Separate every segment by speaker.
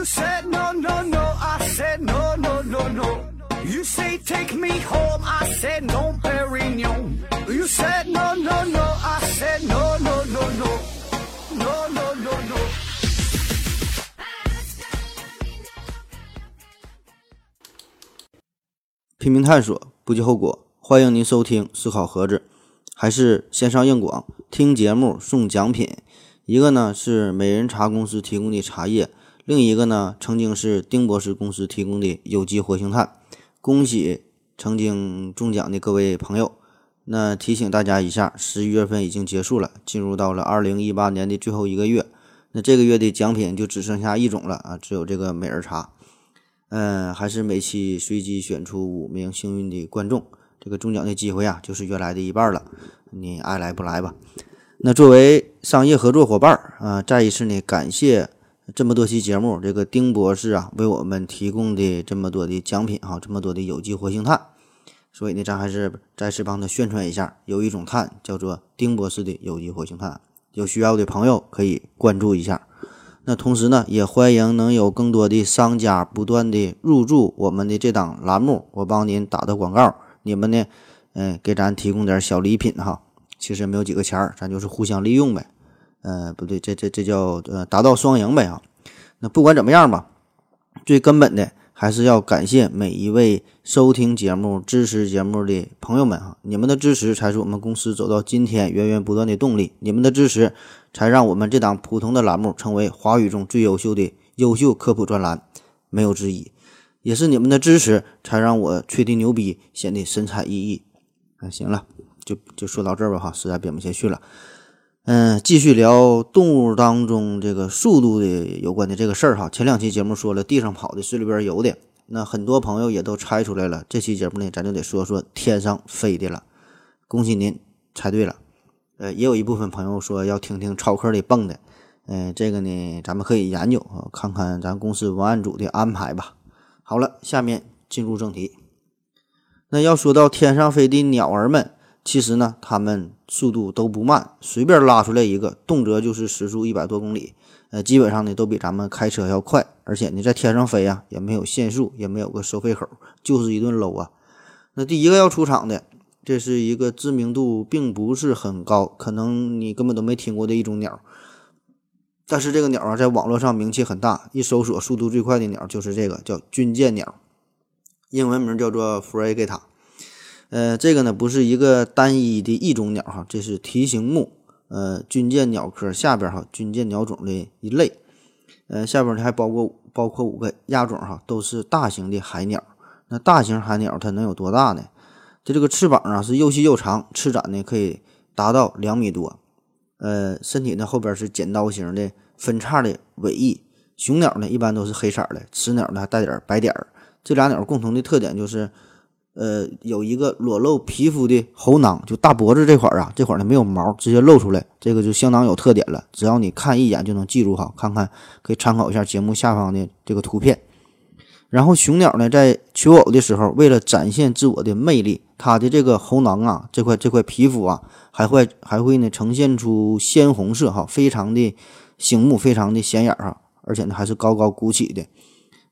Speaker 1: You said no, no, no. I said no, no, no, no. You say take me home. I said no, Perignon. You said no, no, no. I said no, no, no, no. No, no, no, no.
Speaker 2: 拼命探索，不计后果。欢迎您收听思考盒子，还是线上硬广，听节目送奖品。一个呢是美人茶公司提供的茶叶，另一个呢曾经是丁博士公司提供的有机活性炭。恭喜曾经中奖的各位朋友。那提醒大家一下，十一月份已经结束了，进入到了二零一八年的最后一个月。那这个月的奖品就只剩下一种了啊，只有这个美人茶。嗯，还是每期随机选出五名幸运的观众，这个中奖的机会啊，就是原来的一半了。你爱来不来吧？那作为商业合作伙伴啊，再一次呢，感谢这么多期节目，这个丁博士啊，为我们提供的这么多的奖品哈，这么多的有机活性炭。所以呢，咱还是再次帮他宣传一下，有一种碳叫做丁博士的有机活性炭，有需要的朋友可以关注一下。那同时呢，也欢迎能有更多的商家不断的入驻我们的这档栏目，我帮您打的广告，你们呢，嗯，给咱提供点小礼品哈。其实没有几个钱儿，咱就是互相利用呗。呃，不对，这这这叫呃达到双赢呗啊。那不管怎么样吧，最根本的还是要感谢每一位收听节目、支持节目的朋友们哈，你们的支持才是我们公司走到今天源源不断的动力，你们的支持。才让我们这档普通的栏目成为华语中最优秀的优秀科普专栏，没有之一。也是你们的支持，才让我吹的牛逼显得神采奕奕。啊，行了，就就说到这儿吧哈，实在编不下去了。嗯，继续聊动物当中这个速度的有关的这个事儿哈。前两期节目说了地上跑的，水里边游的，那很多朋友也都猜出来了。这期节目呢，咱就得说说天上飞的了。恭喜您猜对了。呃，也有一部分朋友说要听听超课里蹦的，嗯，这个呢，咱们可以研究啊，看看咱公司文案组的安排吧。好了，下面进入正题。那要说到天上飞的鸟儿们，其实呢，它们速度都不慢，随便拉出来一个，动辄就是时速一百多公里，呃，基本上呢都比咱们开车要快，而且呢在天上飞啊，也没有限速，也没有个收费口，就是一顿搂啊。那第一个要出场的。这是一个知名度并不是很高，可能你根本都没听过的一种鸟。但是这个鸟啊，在网络上名气很大，一搜索速度最快的鸟就是这个，叫军舰鸟，英文名叫做 frigata。呃，这个呢不是一个单一的一种鸟哈，这是蹄形目，呃，军舰鸟科下边哈，军舰鸟种的一类。呃，下边呢还包括包括五个亚种哈，都是大型的海鸟。那大型海鸟它能有多大呢？它这个翅膀啊是又细又长，翅展呢可以达到两米多。呃，身体呢后边是剪刀形的分叉的尾翼。雄鸟呢一般都是黑色的，雌鸟呢还带点白点儿。这俩鸟共同的特点就是，呃，有一个裸露皮肤的喉囊，就大脖子这块儿啊，这块儿呢没有毛，直接露出来，这个就相当有特点了。只要你看一眼就能记住哈，看看可以参考一下节目下方的这个图片。然后雄鸟呢在求偶的时候，为了展现自我的魅力。它的这个喉囊啊，这块这块皮肤啊，还会还会呢呈现出鲜红色哈，非常的醒目，非常的显眼哈，而且呢还是高高鼓起的。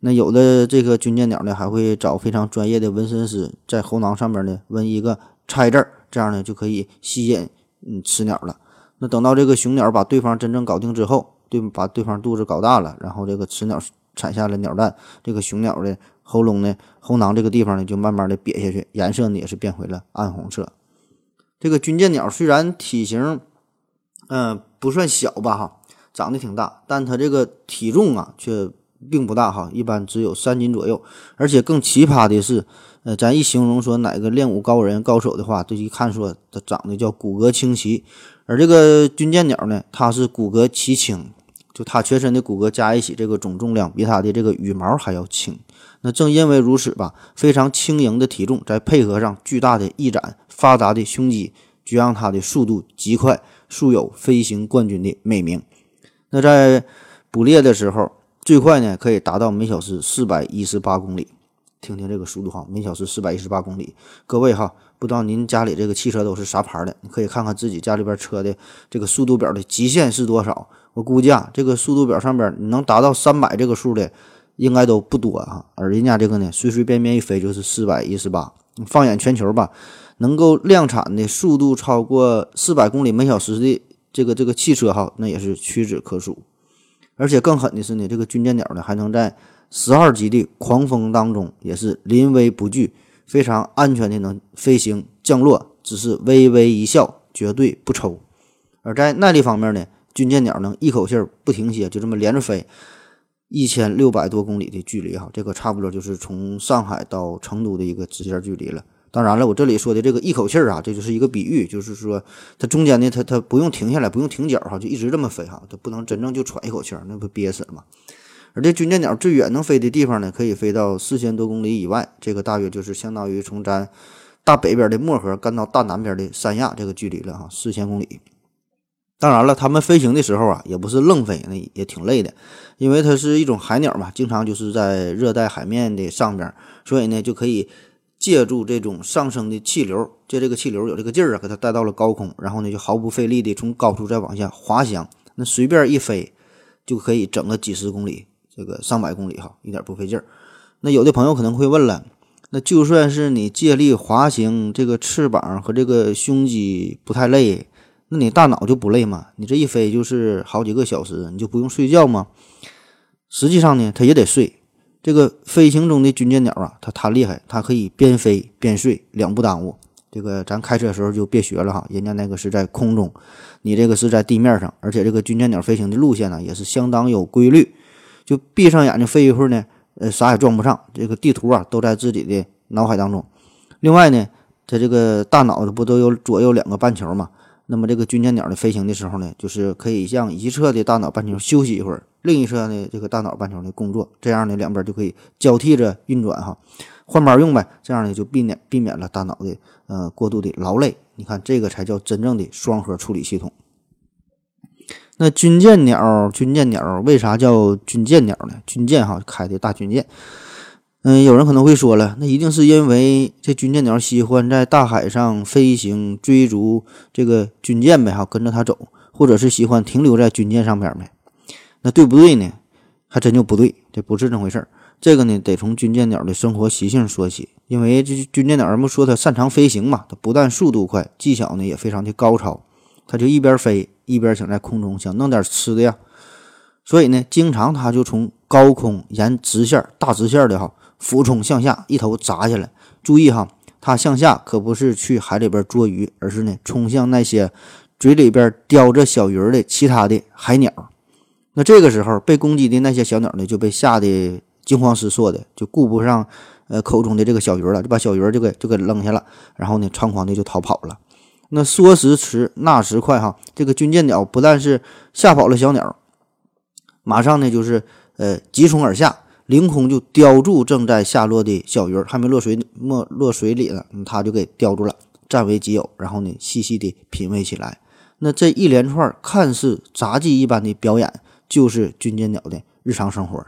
Speaker 2: 那有的这个军舰鸟呢，还会找非常专业的纹身师在喉囊上面呢纹一个“拆”字，这样呢就可以吸引嗯雌鸟了。那等到这个雄鸟把对方真正搞定之后，对把对方肚子搞大了，然后这个雌鸟产下了鸟蛋，这个雄鸟的。喉咙呢，喉囊这个地方呢，就慢慢的瘪下去，颜色呢也是变回了暗红色。这个军舰鸟虽然体型，嗯，不算小吧哈，长得挺大，但它这个体重啊却并不大哈，一般只有三斤左右。而且更奇葩的是，呃，咱一形容说哪个练武高人高手的话，就一看说它长得叫骨骼清奇，而这个军舰鸟呢，它是骨骼奇轻，就它全身的骨骼加一起，这个总重量比它的这个羽毛还要轻。那正因为如此吧，非常轻盈的体重，再配合上巨大的翼展、发达的胸肌，就让它的速度极快，素有“飞行冠军”的美名。那在捕猎的时候，最快呢可以达到每小时四百一十八公里。听听这个速度哈，每小时四百一十八公里。各位哈，不知道您家里这个汽车都是啥牌的？你可以看看自己家里边车的这个速度表的极限是多少。我估计啊，这个速度表上边能达到三百这个数的，应该都不多啊。而人家这个呢，随随便便一飞就是四百一十八。放眼全球吧，能够量产的速度超过四百公里每小时的这个这个汽车哈，那也是屈指可数。而且更狠的是呢，这个军舰鸟呢还能在十二级的狂风当中也是临危不惧，非常安全的能飞行降落，只是微微一笑，绝对不抽。而在耐力方面呢，军舰鸟能一口气儿不停歇，就这么连着飞一千六百多公里的距离哈，这个差不多就是从上海到成都的一个直线距离了。当然了，我这里说的这个一口气儿啊，这就是一个比喻，就是说它中间呢，它它不用停下来，不用停脚哈，就一直这么飞哈，它不能真正就喘一口气儿，那不憋死了吗？而这军舰鸟最远能飞的地方呢，可以飞到四千多公里以外，这个大约就是相当于从咱大北边的漠河干到大南边的三亚这个距离了哈，四千公里。当然了，它们飞行的时候啊，也不是愣飞，那也挺累的，因为它是一种海鸟嘛，经常就是在热带海面的上边，所以呢就可以。借助这种上升的气流，借这个气流有这个劲儿啊，给它带到了高空，然后呢就毫不费力的从高处再往下滑翔，那随便一飞就可以整个几十公里，这个上百公里哈，一点不费劲儿。那有的朋友可能会问了，那就算是你借力滑行，这个翅膀和这个胸肌不太累，那你大脑就不累吗？你这一飞就是好几个小时，你就不用睡觉吗？实际上呢，它也得睡。这个飞行中的军舰鸟啊，它它厉害，它可以边飞边睡，两不耽误。这个咱开车的时候就别学了哈，人家那个是在空中，你这个是在地面上，而且这个军舰鸟飞行的路线呢也是相当有规律。就闭上眼睛飞一会儿呢，呃，啥也撞不上。这个地图啊都在自己的脑海当中。另外呢，它这个大脑的不都有左右两个半球嘛？那么这个军舰鸟的飞行的时候呢，就是可以向一侧的大脑半球休息一会儿，另一侧呢这个大脑半球呢工作，这样呢两边就可以交替着运转哈，换班用呗，这样呢就避免避免了大脑的呃过度的劳累。你看这个才叫真正的双核处理系统。那军舰鸟，军舰鸟为啥叫军舰鸟呢？军舰哈开的大军舰。嗯，有人可能会说了，那一定是因为这军舰鸟喜欢在大海上飞行，追逐这个军舰呗，哈，跟着它走，或者是喜欢停留在军舰上边呗。那对不对呢？还真就不对，这不是这回事儿。这个呢，得从军舰鸟的生活习性说起。因为这军舰鸟，人们说它擅长飞行嘛，它不但速度快，技巧呢也非常的高超。它就一边飞一边想在空中想弄点吃的呀，所以呢，经常它就从高空沿直线大直线的哈。俯冲向下，一头砸下来。注意哈，它向下可不是去海里边捉鱼，而是呢冲向那些嘴里边叼着小鱼儿的其他的海鸟。那这个时候被攻击的那些小鸟呢，就被吓得惊慌失措的，就顾不上呃口中的这个小鱼了，就把小鱼就给就给扔下了，然后呢猖狂的就逃跑了。那说时迟，那时快哈，这个军舰鸟不但是吓跑了小鸟，马上呢就是呃急冲而下。凌空就叼住正在下落的小鱼儿，还没落水，没落水里了，他就给叼住了，占为己有。然后呢，细细的品味起来。那这一连串看似杂技一般的表演，就是军舰鸟的日常生活。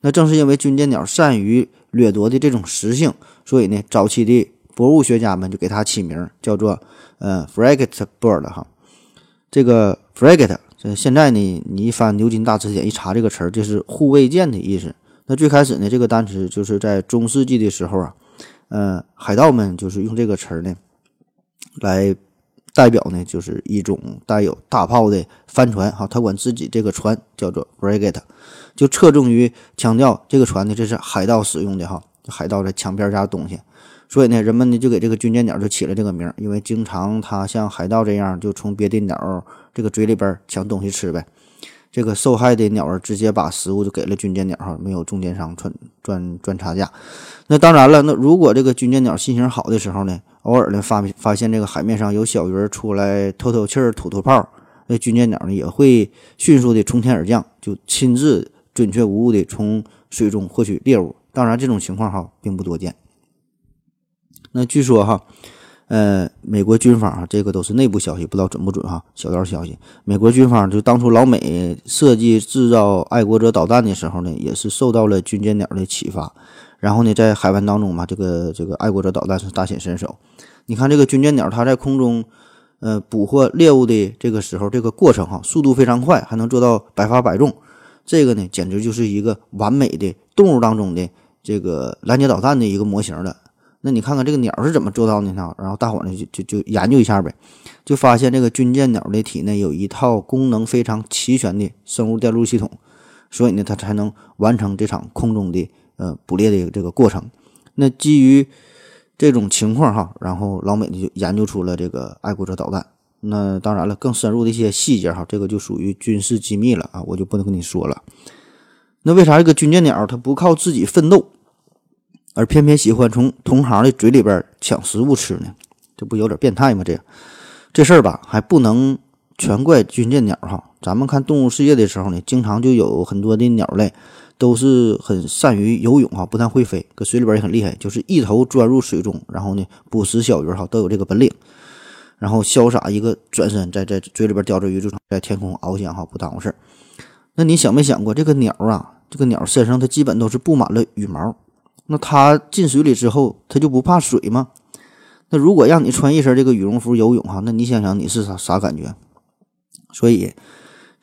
Speaker 2: 那正是因为军舰鸟善于掠夺的这种食性，所以呢，早期的博物学家们就给它起名叫做呃 frigate bird 哈。这个 frigate，这现在呢，你一翻牛津大词典一查这个词儿，就是护卫舰的意思。那最开始呢，这个单词就是在中世纪的时候啊，呃，海盗们就是用这个词儿呢，来代表呢，就是一种带有大炮的帆船哈，他管自己这个船叫做 frigate，就侧重于强调这个船呢，这是海盗使用的哈，海盗在抢别人家东西，所以呢，人们呢就给这个军舰鸟就起了这个名，因为经常它像海盗这样，就从别的鸟这个嘴里边抢东西吃呗。这个受害的鸟儿直接把食物就给了军舰鸟哈，没有中间商赚赚赚差价。那当然了，那如果这个军舰鸟心情好的时候呢，偶尔呢发发现这个海面上有小鱼儿出来透透气儿、吐吐泡，那军舰鸟呢也会迅速的从天而降，就亲自准确无误的从水中获取猎物。当然，这种情况哈并不多见。那据说哈。呃，美国军方啊，这个都是内部消息，不知道准不准哈。小道消息，美国军方就当初老美设计制造爱国者导弹的时候呢，也是受到了军舰鸟的启发。然后呢，在海湾当中嘛，这个这个爱国者导弹是大显身手。你看这个军舰鸟，它在空中，呃，捕获猎物的这个时候，这个过程哈，速度非常快，还能做到百发百中，这个呢，简直就是一个完美的动物当中的这个拦截导弹的一个模型了。那你看看这个鸟是怎么做到的呢？然后大伙呢就就就研究一下呗，就发现这个军舰鸟的体内有一套功能非常齐全的生物电路系统，所以呢，它才能完成这场空中的呃捕猎的这个过程。那基于这种情况哈，然后老美呢就研究出了这个爱国者导弹。那当然了，更深入的一些细节哈，这个就属于军事机密了啊，我就不能跟你说了。那为啥这个军舰鸟它不靠自己奋斗？而偏偏喜欢从同行的嘴里边抢食物吃呢，这不有点变态吗？这这事儿吧，还不能全怪军舰鸟哈。咱们看《动物世界》的时候呢，经常就有很多的鸟类都是很善于游泳哈，不但会飞，搁水里边也很厉害，就是一头钻入水中，然后呢捕食小鱼哈，都有这个本领。然后潇洒一个转身，在在嘴里边叼着鱼，就在天空翱翔哈，不耽误事。那你想没想过，这个鸟啊，这个鸟身上它基本都是布满了羽毛。那它进水里之后，它就不怕水吗？那如果让你穿一身这个羽绒服游泳哈，那你想想你是啥啥感觉？所以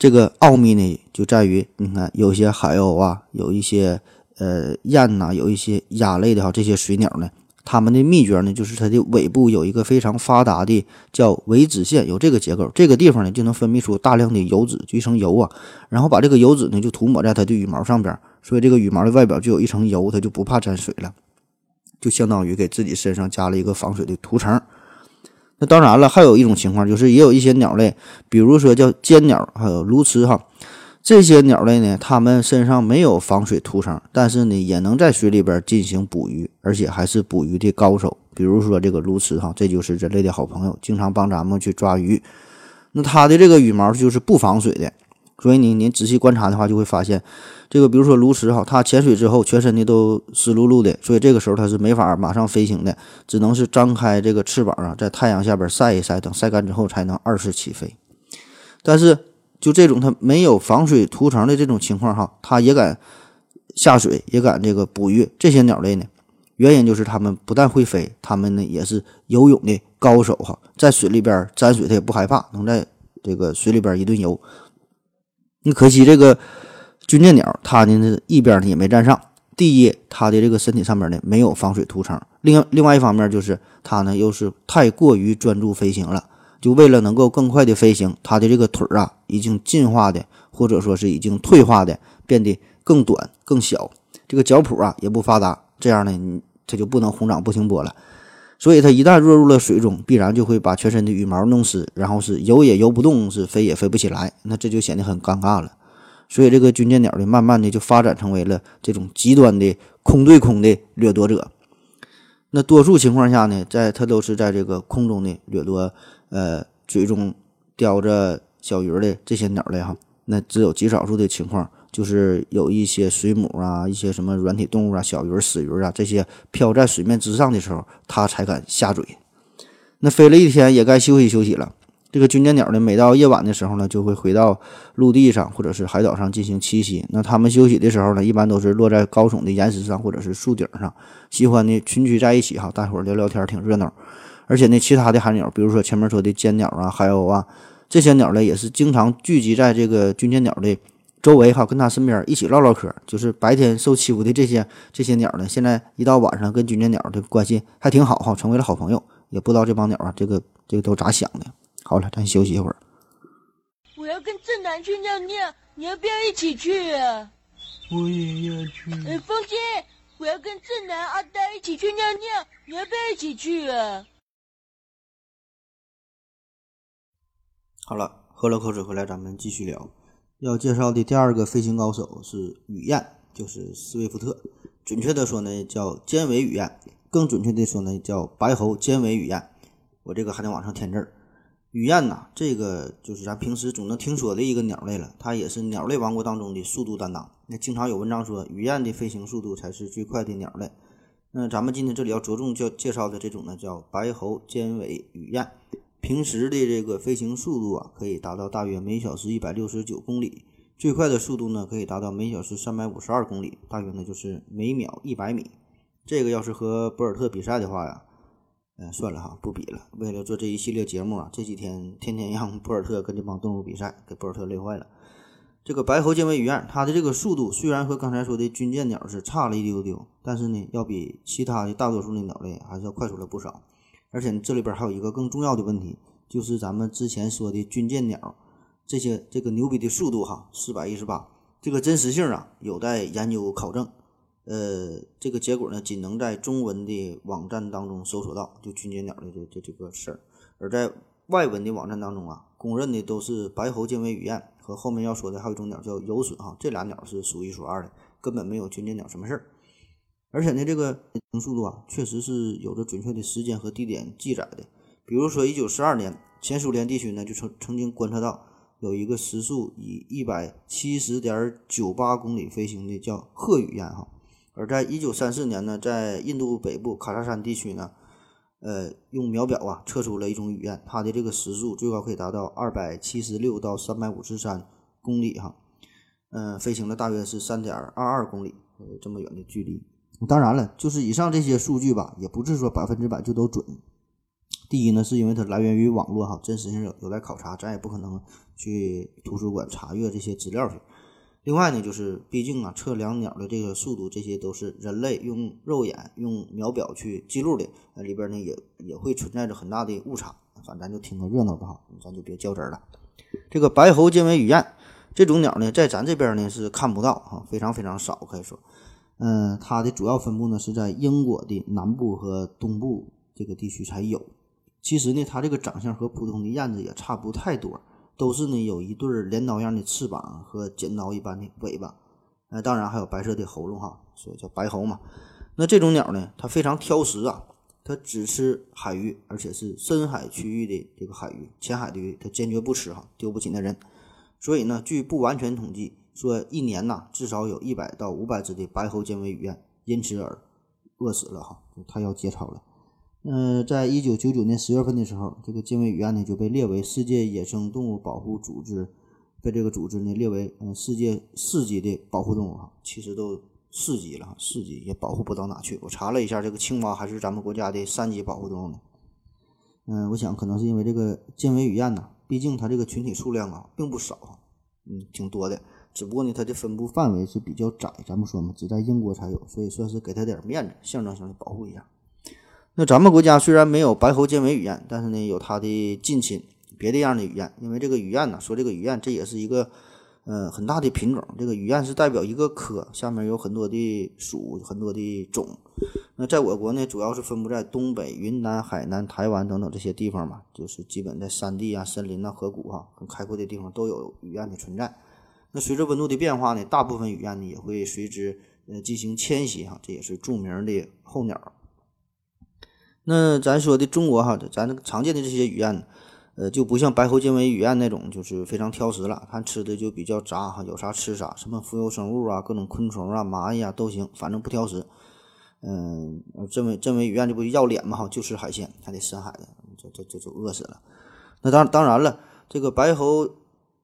Speaker 2: 这个奥秘呢，就在于你看有些海鸥啊，有一些呃雁呐，有一些鸭类的哈，这些水鸟呢。它们的秘诀呢，就是它的尾部有一个非常发达的叫尾脂腺，有这个结构，这个地方呢就能分泌出大量的油脂，就一层油啊，然后把这个油脂呢就涂抹在它的羽毛上边，所以这个羽毛的外表就有一层油，它就不怕沾水了，就相当于给自己身上加了一个防水的涂层。那当然了，还有一种情况就是，也有一些鸟类，比如说叫尖鸟，还有鸬鹚哈。这些鸟类呢，它们身上没有防水涂层，但是呢，也能在水里边进行捕鱼，而且还是捕鱼的高手。比如说这个鸬鹚哈，这就是人类的好朋友，经常帮咱们去抓鱼。那它的这个羽毛就是不防水的，所以你您仔细观察的话，就会发现，这个比如说鸬鹚哈，它潜水之后全身的都湿漉漉的，所以这个时候它是没法马上飞行的，只能是张开这个翅膀啊，在太阳下边晒一晒，等晒干之后才能二次起飞。但是。就这种它没有防水涂层的这种情况哈，它也敢下水，也敢这个捕鱼。这些鸟类呢，原因就是它们不但会飞，它们呢也是游泳的高手哈，在水里边沾水它也不害怕，能在这个水里边一顿游。你可惜这个军舰鸟，它呢一边呢也没站上。第一，它的这个身体上面呢没有防水涂层；另另外一方面就是它呢又是太过于专注飞行了。就为了能够更快的飞行，它的这个腿儿啊，已经进化的，或者说是已经退化的，变得更短、更小。这个脚蹼啊也不发达，这样呢，你它就不能红掌不停波了。所以它一旦落入了水中，必然就会把全身的羽毛弄湿，然后是游也游不动，是飞也飞不起来。那这就显得很尴尬了。所以这个军舰鸟呢，慢慢的就发展成为了这种极端的空对空的掠夺者。那多数情况下呢，在它都是在这个空中的掠夺。呃，嘴中叼着小鱼的这些鸟类哈，那只有极少数的情况，就是有一些水母啊，一些什么软体动物啊，小鱼、死鱼啊，这些漂在水面之上的时候，它才敢下嘴。那飞了一天也该休息休息了。这个军舰鸟呢，每到夜晚的时候呢，就会回到陆地上或者是海岛上进行栖息。那它们休息的时候呢，一般都是落在高耸的岩石上或者是树顶上，喜欢呢群居在一起哈，大伙儿聊聊天，挺热闹。而且呢，其他的海鸟，比如说前面说的尖鸟啊、海鸥啊，这些鸟类也是经常聚集在这个军舰鸟的周围哈，跟他身边一起唠唠嗑。就是白天受欺负的这些这些鸟呢，现在一到晚上跟军舰鸟的关系还挺好哈，成为了好朋友。也不知道这帮鸟啊，这个这个都咋想的。好了，咱休息一会儿。
Speaker 3: 我要跟正南去尿尿，你要不要一起去啊？
Speaker 4: 我也要去。
Speaker 3: 哎，风姐，我要跟正南、阿呆一起去尿尿，你要不要一起去啊？
Speaker 2: 好了，喝了口水回来，咱们继续聊。要介绍的第二个飞行高手是雨燕，就是斯威夫特。准确的说呢，叫尖尾雨燕；更准确的说呢，叫白喉尖尾雨燕。我这个还得往上添字儿。雨燕呐，这个就是咱平时总能听说的一个鸟类了。它也是鸟类王国当中的速度担当。那经常有文章说，雨燕的飞行速度才是最快的鸟类。那咱们今天这里要着重叫介绍的这种呢，叫白喉尖尾雨燕。平时的这个飞行速度啊，可以达到大约每小时一百六十九公里，最快的速度呢，可以达到每小时三百五十二公里，大约呢就是每秒一百米。这个要是和博尔特比赛的话呀，呃，算了哈，不比了。为了做这一系列节目啊，这几天天天让博尔特跟这帮动物比赛，给博尔特累坏了。这个白喉尖尾鱼雁，它的这个速度虽然和刚才说的军舰鸟是差了一丢丢，但是呢，要比其他的大多数的鸟类还是要快出了不少。而且这里边还有一个更重要的问题，就是咱们之前说的军舰鸟这些这个牛逼的速度哈，四百一十八，这个真实性啊有待研究考证。呃，这个结果呢，仅能在中文的网站当中搜索到，就军舰鸟的这这这个事儿，而在外文的网站当中啊，公认的都是白喉尖尾雨燕和后面要说的还有一种鸟叫游隼哈，这俩鸟是数一数二的，根本没有军舰鸟什么事儿。而且呢，这个速度啊，确实是有着准确的时间和地点记载的。比如说，一九四二年，前苏联地区呢就曾曾经观测到有一个时速以一百七十点九八公里飞行的叫鹤羽雁哈。而在一九三四年呢，在印度北部喀萨山地区呢，呃，用秒表啊测出了一种雨燕，它的这个时速最高可以达到二百七十六到三百五十三公里哈，嗯，飞行了大约是三点二二公里，呃，这么远的距离。当然了，就是以上这些数据吧，也不是说百分之百就都准。第一呢，是因为它来源于网络哈，真实性有有待考察，咱也不可能去图书馆查阅这些资料去。另外呢，就是毕竟啊，测量鸟的这个速度，这些都是人类用肉眼、用秒表去记录的，呃，里边呢也也会存在着很大的误差。反正咱就听个热闹吧，哈，咱就别较真了。这个白喉尖尾雨燕这种鸟呢，在咱这边呢是看不到哈，非常非常少，可以说。嗯，它的主要分布呢是在英国的南部和东部这个地区才有。其实呢，它这个长相和普通的燕子也差不太多，都是呢有一对镰刀样的翅膀和剪刀一般的尾巴。呃，当然还有白色的喉咙哈，所以叫白喉嘛。那这种鸟呢，它非常挑食啊，它只吃海鱼，而且是深海区域的这个海鱼，浅海的鱼它坚决不吃哈，丢不起那人。所以呢，据不完全统计。说一年呐，至少有一百到五百只的白喉尖尾雨燕因此而饿死了哈，它要结巢了。嗯，在一九九九年十月份的时候，这个尖尾雨燕呢就被列为世界野生动物保护组织，被这个组织呢列为嗯世界四级的保护动物哈。其实都四级了，四级也保护不到哪去。我查了一下，这个青蛙还是咱们国家的三级保护动物呢。嗯，我想可能是因为这个尖尾雨燕呢，毕竟它这个群体数量啊并不少，嗯，挺多的。只不过呢，它的分布范围是比较窄，咱们说嘛，只在英国才有，所以算是给它点面子，象征性的保护一下。那咱们国家虽然没有白喉尖尾雨燕，但是呢，有它的近亲，别的样的雨燕。因为这个雨燕呢，说这个雨燕，这也是一个，呃，很大的品种。这个雨燕是代表一个科，下面有很多的属，很多的种。那在我国呢，主要是分布在东北、云南、海南、台湾等等这些地方嘛，就是基本在山地啊、森林呐、河谷哈，很开阔的地方都有雨燕的存在。那随着温度的变化呢，大部分雨燕呢也会随之呃进行迁徙哈，这也是著名的候鸟。那咱说的中国哈，咱常见的这些雨燕，呃，就不像白喉尖尾雨燕那种，就是非常挑食了，它吃的就比较杂哈，有啥吃啥，什么浮游生物啊，各种昆虫啊、蚂蚁啊都行，反正不挑食。嗯，这尾这尾雨燕这不要脸嘛哈，就吃海鲜，还得深海的，这这这就饿死了。那当当然了，这个白喉。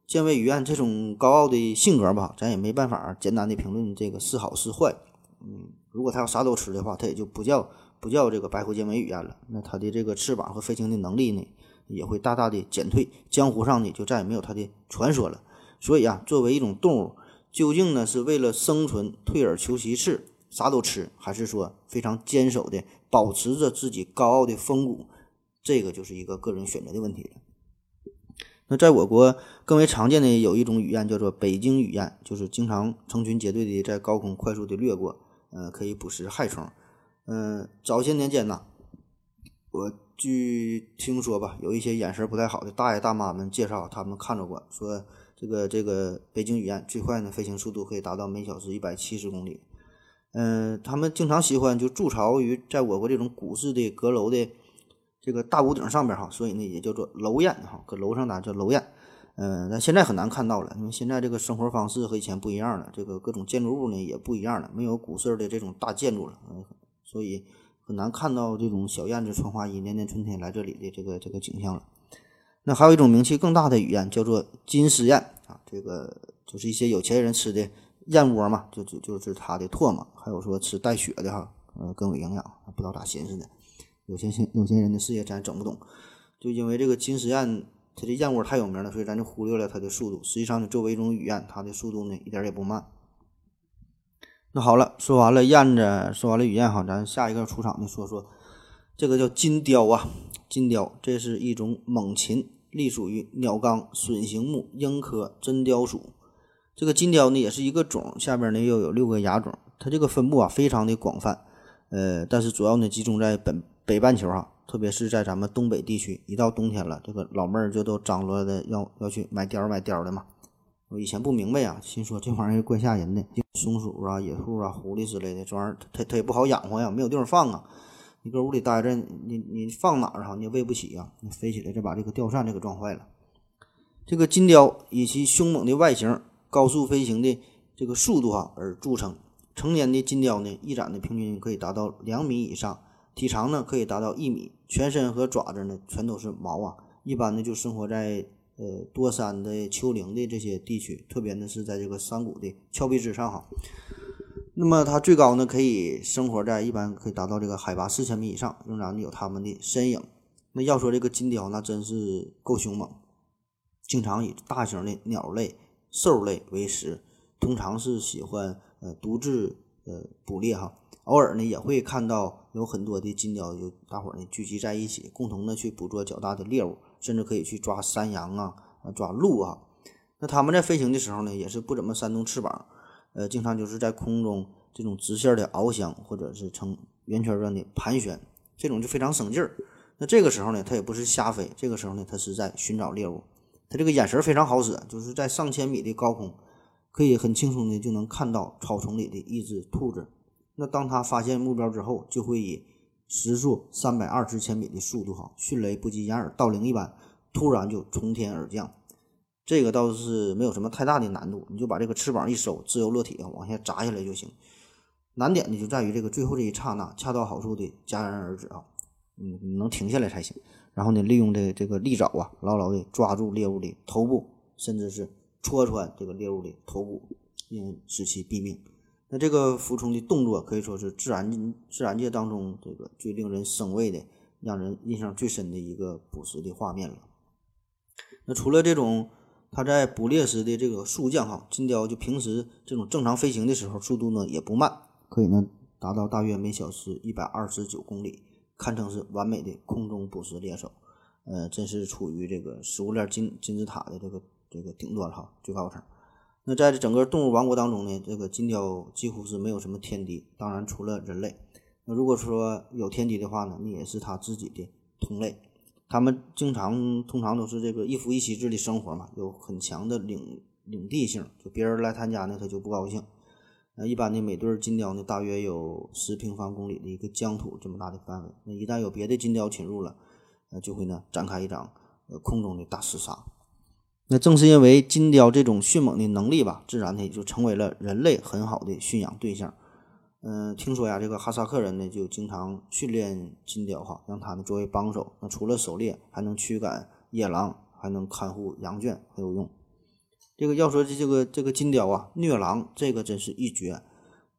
Speaker 2: 见尾雨燕这种高傲的性格吧，咱也没办法简单的评论这个是好是坏。嗯，如果它要啥都吃的话，它也就不叫不叫这个白喉尖尾雨燕了。那它的这个翅膀和飞行的能力呢，也会大大的减退，江湖上呢就再也没有它的传说了。所以啊，作为一种动物，究竟呢是为了生存退而求其次，啥都吃，还是说非常坚守的保持着自己高傲的风骨，这个就是一个个人选择的问题了。那在我国更为常见的有一种雨燕，叫做北京雨燕，就是经常成群结队的在高空快速的掠过，呃，可以捕食害虫。嗯，早些年间呢，我据听说吧，有一些眼神不太好的大爷大妈们介绍，他们看着过，说这个这个北京雨燕最快呢飞行速度可以达到每小时一百七十公里。嗯，他们经常喜欢就筑巢于在我国这种古式的阁楼的。这个大屋顶上边哈，所以呢也叫做楼燕哈，搁楼上打叫楼燕。嗯，那现在很难看到了，因为现在这个生活方式和以前不一样了，这个各种建筑物呢也不一样了，没有古色的这种大建筑了，嗯，所以很难看到这种小燕子穿花衣、年年春天来这里的这个这个景象了。那还有一种名气更大的雨燕，叫做金丝燕啊，这个就是一些有钱人吃的燕窝嘛，就就就是它的唾沫，还有说吃带血的哈，呃，更有营养，不知道咋寻思的。有些有些人的事业咱整不懂，就因为这个金丝燕它这燕窝太有名了，所以咱就忽略了它的速度。实际上呢，作为一种雨燕，它的速度呢一点也不慢。那好了，说完了燕子，说完了雨燕哈，咱下一个出场的说说这个叫金雕啊，金雕这是一种猛禽，隶属于鸟纲隼形目鹰科真雕属。这个金雕呢也是一个种，下边呢又有六个亚种，它这个分布啊非常的广泛，呃，但是主要呢集中在本北半球哈。特别是在咱们东北地区，一到冬天了，这个老妹儿就都张罗的要要去买貂买貂的嘛。我以前不明白呀，心说这玩意儿怪吓人的，松鼠啊、野兔啊、狐狸之类的，这玩意儿它它也不好养活呀，没有地方放啊。你搁屋里待着，你你放哪儿哈？你也喂不起呀。你飞起来再把这个吊扇这个撞坏了。这个金雕以其凶猛的外形、高速飞行的这个速度哈而著称。成年的金雕呢，一展的平均可以达到两米以上。体长呢可以达到一米，全身和爪子呢全都是毛啊。一般呢就生活在呃多山的丘陵的这些地区，特别呢是在这个山谷的峭壁之上哈。那么它最高呢可以生活在一般可以达到这个海拔四千米以上，仍然有它们的身影。那要说这个金雕，那真是够凶猛，经常以大型的鸟类、兽类为食，通常是喜欢呃独自呃捕猎哈。偶尔呢，也会看到有很多的金雕，就大伙儿呢聚集在一起，共同的去捕捉较大的猎物，甚至可以去抓山羊啊，抓鹿啊。那他们在飞行的时候呢，也是不怎么扇动翅膀，呃，经常就是在空中这种直线的翱翔，或者是呈圆圈状的盘旋，这种就非常省劲儿。那这个时候呢，它也不是瞎飞，这个时候呢，它是在寻找猎物。它这个眼神非常好使，就是在上千米的高空，可以很轻松的就能看到草丛里的一只兔子。那当他发现目标之后，就会以时速三百二十千米的速度，哈，迅雷不及掩耳盗铃一般，突然就从天而降。这个倒是没有什么太大的难度，你就把这个翅膀一收，自由落体往下砸下来就行。难点呢就在于这个最后这一刹那，恰到好处的戛然而止啊，嗯，能停下来才行。然后呢，利用这这个利爪啊，牢牢的抓住猎物的头部，甚至是戳穿这个猎物的头部，因使其毙命。那这个俯冲的动作可以说是自然自然界当中这个最令人生畏的、让人印象最深的一个捕食的画面了。那除了这种它在捕猎时的这个速降哈，金雕就平时这种正常飞行的时候速度呢也不慢，可以呢达到大约每小时一百二十九公里，堪称是完美的空中捕食猎手。呃，真是处于这个食物链金金字塔的这个这个顶端哈，最高层。那在这整个动物王国当中呢，这个金雕几乎是没有什么天敌，当然除了人类。那如果说有天敌的话呢，那也是它自己的同类。它们经常通常都是这个一夫一妻制的生活嘛，有很强的领领地性，就别人来他家呢，他就不高兴。那一般的每对金雕呢，大约有十平方公里的一个疆土这么大的范围。那一旦有别的金雕侵入了，呃，就会呢展开一场呃空中的大厮杀。那正是因为金雕这种迅猛的能力吧，自然的就成为了人类很好的驯养对象。嗯，听说呀，这个哈萨克人呢就经常训练金雕哈，让它呢作为帮手。那除了狩猎，还能驱赶野狼，还能看护羊圈，很有用。这个要说这这个这个金雕啊，虐狼这个真是一绝。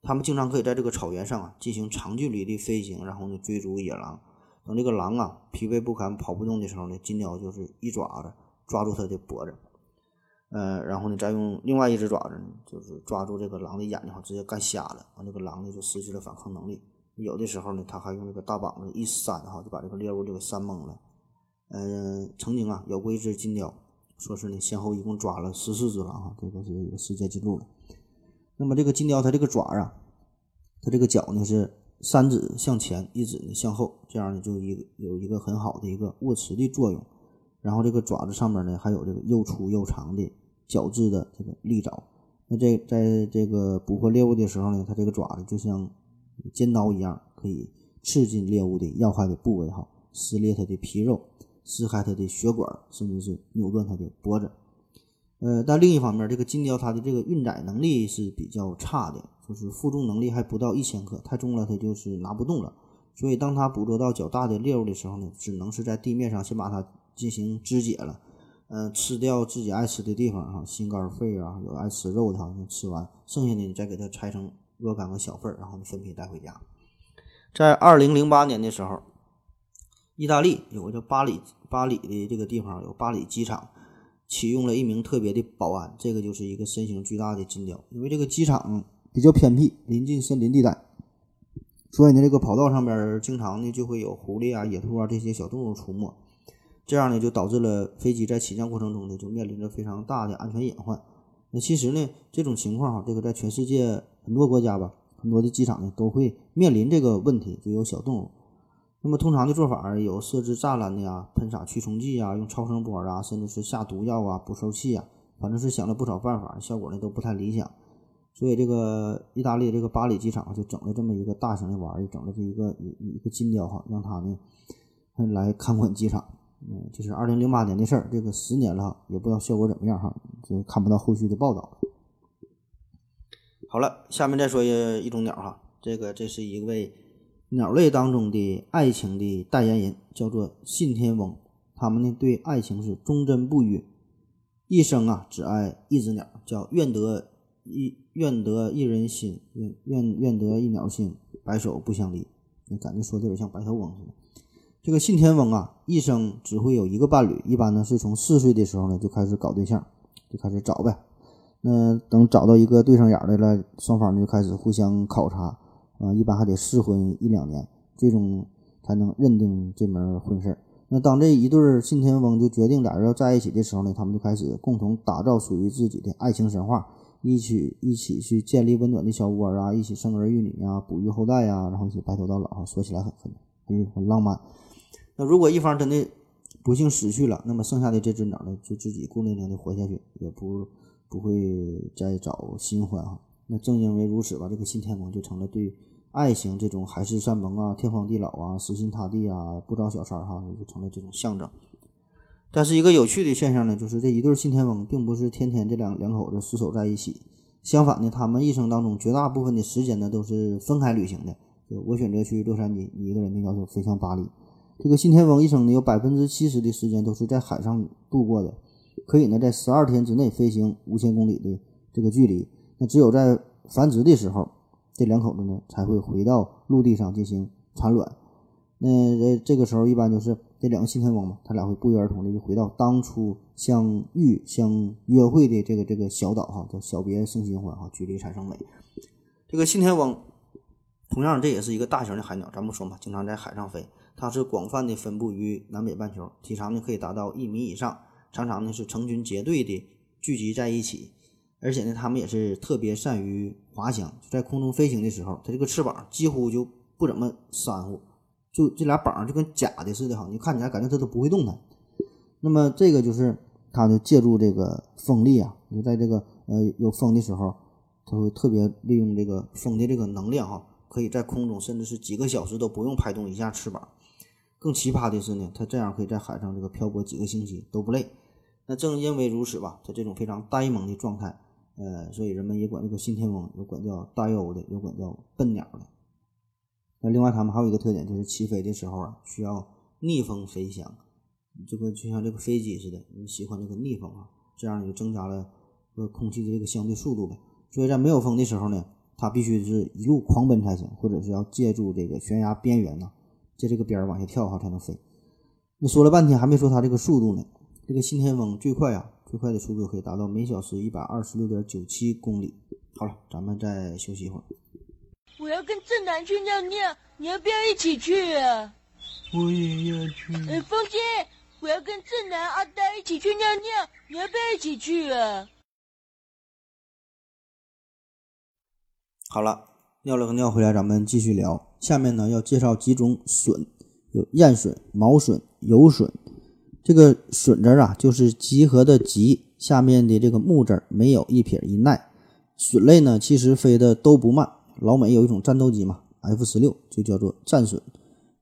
Speaker 2: 他们经常可以在这个草原上啊进行长距离的飞行，然后呢追逐野狼。等这个狼啊疲惫不堪、跑不动的时候呢，金雕就是一爪子。抓住它的脖子，呃，然后呢，再用另外一只爪子呢，就是抓住这个狼的眼睛，哈直接干瞎了。完，这个狼呢就失去了反抗能力。有的时候呢，他还用这个大膀子一扇，哈，就把这个猎物就给扇懵了。嗯，曾经啊，有过一只金雕，说是呢，先后一共抓了十四只狼，哈，这个是有世界纪录了。那么这个金雕它这个爪啊，它这个脚呢是三指向前，一指呢向后，这样呢就一有一个很好的一个握持的作用。然后这个爪子上面呢，还有这个又粗又长的角质的这个利爪。那这在这个捕获猎物的时候呢，它这个爪子就像尖刀一样，可以刺进猎物的要害的部位，哈，撕裂它的皮肉，撕开它的血管，甚至是扭断它的脖子。呃，但另一方面，这个金雕它的这个运载能力是比较差的，就是负重能力还不到一千克，太重了它就是拿不动了。所以当它捕捉到较大的猎物的时候呢，只能是在地面上先把它。进行肢解了，嗯，吃掉自己爱吃的地方哈，心肝肺啊，有爱吃肉的哈，吃完，剩下的你再给它拆成若干个小份儿，然后你分批带回家。在二零零八年的时候，意大利有个叫巴里巴里的这个地方有巴里机场，启用了一名特别的保安，这个就是一个身形巨大的金雕。因为这个机场比较偏僻，临近森林地带，所以呢，这个跑道上边经常呢就会有狐狸啊、野兔啊这些小动物出没，这样呢就导致了飞机在起降过程中呢就面临着非常大的安全隐患。那其实呢，这种情况哈，这个在全世界很多国家吧，很多的机场呢都会面临这个问题，就有小动物。那么通常的做法有设置栅栏的呀，喷洒驱虫剂呀，用超声波啊，甚至是下毒药啊、捕兽器啊，反正是想了不少办法，效果呢都不太理想。所以这个意大利这个巴黎机场就整了这么一个大型的玩意，整了这一个一一个金雕哈，让他呢来看管机场。嗯，这是二零零八年的事儿，这个十年了，也不知道效果怎么样哈，就看不到后续的报道。好了，下面再说一一种鸟哈，这个这是一位鸟类当中的爱情的代言人，叫做信天翁。他们呢对爱情是忠贞不渝，一生啊只爱一只鸟，叫愿得一愿得一人心，愿愿愿得一鸟心，白首不相离。感觉说的有点像白头翁似的。这个信天翁啊，一生只会有一个伴侣，一般呢是从四岁的时候呢就开始搞对象，就开始找呗。那等找到一个对上眼的了，双方就开始互相考察啊，一般还得试婚一两年，最终才能认定这门婚事。那当这一对信天翁就决定俩人要在一起的时候呢，他们就开始共同打造属于自己的爱情神话，一起一起去建立温暖的小窝啊，一起生儿育女啊，哺育后代呀，然后一起白头到老啊，说起来很很很浪漫。那如果一方真的不幸死去了，那么剩下的这只鸟呢，就自己孤零零的活下去，也不不会再找新欢哈。那正因为如此吧，这个信天翁就成了对爱情这种海誓山盟啊、天荒地老啊、死心塌地啊、不找小三儿哈，就成了这种象征。但是一个有趣的现象呢，就是这一对信天翁并不是天天这两两口子厮守在一起，相反呢，他们一生当中绝大部分的时间呢都是分开旅行的。我选择去洛杉矶，你一个人呢要求飞向巴黎。这个信天翁一生呢，有百分之七十的时间都是在海上度过的，可以呢在十二天之内飞行五千公里的这个距离。那只有在繁殖的时候，这两口子呢才会回到陆地上进行产卵。那呃这个时候一般就是这两个信天翁嘛，他俩会不约而同的就回到当初相遇相约会的这个这个小岛哈，叫小别胜新欢哈，距离产生美。这个信天翁同样这也是一个大型的海鸟，咱不说嘛，经常在海上飞。它是广泛的分布于南北半球，体长呢可以达到一米以上，常常呢是成群结队的聚集在一起，而且呢它们也是特别善于滑翔，在空中飞行的时候，它这个翅膀几乎就不怎么扇乎，就这俩膀就跟假的似的哈，你看起来感觉它都不会动弹。那么这个就是它就借助这个风力啊，就在这个呃有风的时候，它会特别利用这个风的这个能量哈，可以在空中甚至是几个小时都不用拍动一下翅膀。更奇葩的是呢，它这样可以在海上这个漂泊几个星期都不累。那正因为如此吧，它这种非常呆萌的状态，呃，所以人们也管这个信天翁有管叫呆鸥的，有管叫笨鸟的。那另外，它们还有一个特点，就是起飞的时候啊，需要逆风飞翔，这个就像这个飞机似的，你喜欢这个逆风啊，这样就增加了和空气的这个相对速度呗。所以在没有风的时候呢，它必须是一路狂奔才行，或者是要借助这个悬崖边缘呢。在这个边儿往下跳哈才能飞。那说了半天还没说它这个速度呢。这个信天翁最快啊，最快的速度可以达到每小时一百二十六点九七公里。好了，咱们再休息一会儿。
Speaker 3: 我要跟正南去尿尿，你要不要一起去啊？
Speaker 4: 我也要去。
Speaker 3: 呃，风姐，我要跟正南、阿呆一起去尿尿，你要不要一起去啊？
Speaker 2: 好了，尿了个尿回来，咱们继续聊。下面呢要介绍几种笋，有燕笋、毛笋、油笋。这个笋字啊，就是集合的集，下面的这个木字没有一撇一捺。笋类呢，其实飞的都不慢。老美有一种战斗机嘛，F 十六就叫做战笋。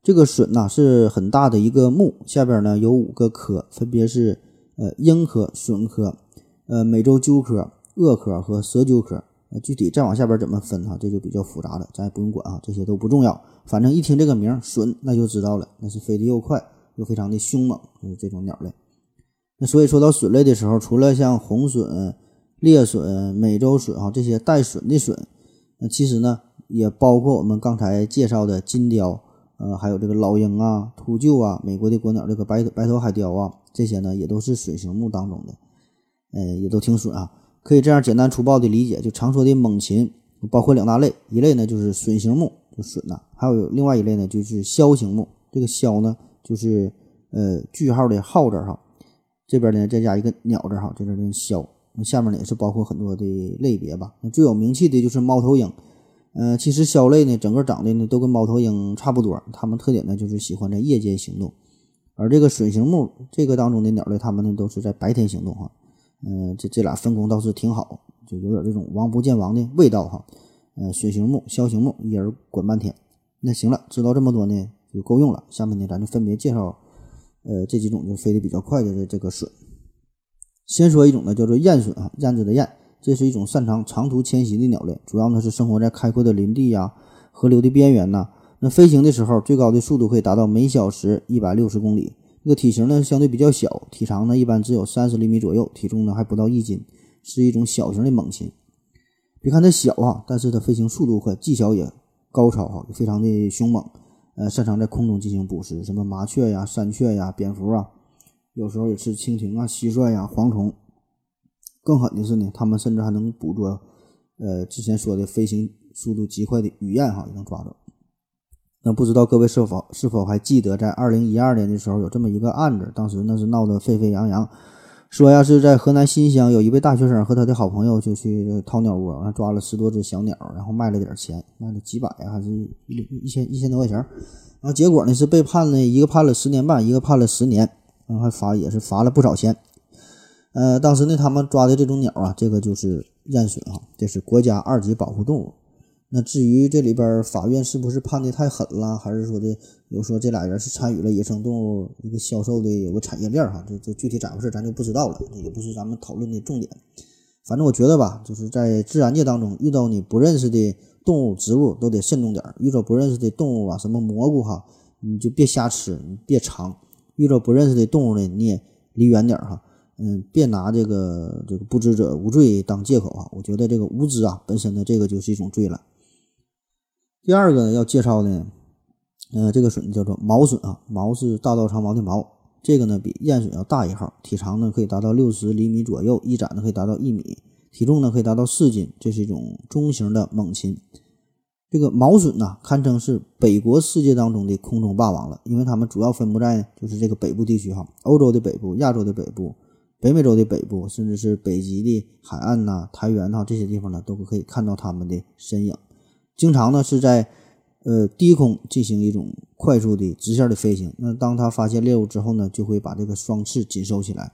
Speaker 2: 这个笋呐是很大的一个木，下边呢有五个科，分别是呃鹰科、笋科、呃美洲鸠科、鳄科和蛇鸠科。具体再往下边怎么分哈，这就比较复杂了，咱也不用管啊，这些都不重要。反正一听这个名隼，那就知道了，那是飞得又快又非常的凶猛，就是这种鸟类。那所以说到隼类的时候，除了像红隼、猎隼、美洲隼哈这些带隼的隼，那其实呢也包括我们刚才介绍的金雕、呃，还有这个老鹰啊、秃鹫啊、美国的国鸟这个白白头海雕啊，这些呢也都是隼形目当中的，呃，也都挺隼啊。可以这样简单粗暴的理解，就常说的猛禽包括两大类，一类呢就是隼形目，就隼呐，还有另外一类呢就是枭形目。这个枭呢就是呃句号的号字哈，这边呢再加一个鸟字哈，这边的枭。那下面呢也是包括很多的类别吧。那最有名气的就是猫头鹰。呃，其实枭类呢，整个长得呢都跟猫头鹰差不多，它们特点呢就是喜欢在夜间行动，而这个隼形目这个当中的鸟类，它们呢都是在白天行动哈。嗯，这这俩分工倒是挺好，就有点这种王不见王的味道哈。呃，隼形目、枭形目，一人管半天。那行了，知道这么多呢就够用了。下面呢，咱就分别介绍呃这几种就飞得比较快的这个隼。先说一种呢，叫做雁隼啊，燕子的燕。这是一种擅长长途迁徙的鸟类，主要呢是生活在开阔的林地呀、河流的边缘呐。那飞行的时候，最高的速度可以达到每小时一百六十公里。这个体型呢相对比较小，体长呢一般只有三十厘米左右，体重呢还不到一斤，是一种小型的猛禽。别看它小啊，但是它飞行速度快，技巧也高超哈，非常的凶猛。呃，擅长在空中进行捕食，什么麻雀呀、山雀呀、蝙蝠啊，有时候也吃蜻蜓啊、蟋蟀呀、蝗虫。更狠的是呢，他们甚至还能捕捉，呃，之前说的飞行速度极快的雨燕哈，也能抓着。那不知道各位是否是否还记得，在二零一二年的时候有这么一个案子，当时那是闹得沸沸扬扬，说呀是在河南新乡有一位大学生和他的好朋友就去掏鸟窝，抓了十多只小鸟，然后卖了点钱，卖了几百，还是一一千一千多块钱，然后结果呢是被判了一个判了十年半，一个判了十年，然后还罚也是罚了不少钱。呃，当时呢，他们抓的这种鸟啊，这个就是雁隼啊，这是国家二级保护动物。那至于这里边法院是不是判的太狠了，还是说的有说这俩人是参与了野生动物一个销售的有个产业链哈，这这具体咋回事咱就不知道了，也不是咱们讨论的重点。反正我觉得吧，就是在自然界当中遇到你不认识的动物、植物都得慎重点遇到不认识的动物啊，什么蘑菇哈，你就别瞎吃，你别尝；遇到不认识的动物呢，你也离远点哈。嗯，别拿这个这个不知者无罪当借口啊！我觉得这个无知啊，本身的这个就是一种罪了。第二个要介绍呢，呃，这个隼叫做毛隼啊，毛是大道长毛的毛，这个呢比燕隼要大一号，体长呢可以达到六十厘米左右，翼展呢可以达到一米，体重呢可以达到四斤，这是一种中型的猛禽。这个毛隼呢，堪称是北国世界当中的空中霸王了，因为它们主要分布在就是这个北部地区哈，欧洲的北部、亚洲的北部。北美洲的北部，甚至是北极的海岸呐、苔原呐这些地方呢，都可以看到它们的身影。经常呢是在呃低空进行一种快速的直线的飞行。那当它发现猎物之后呢，就会把这个双翅紧收起来，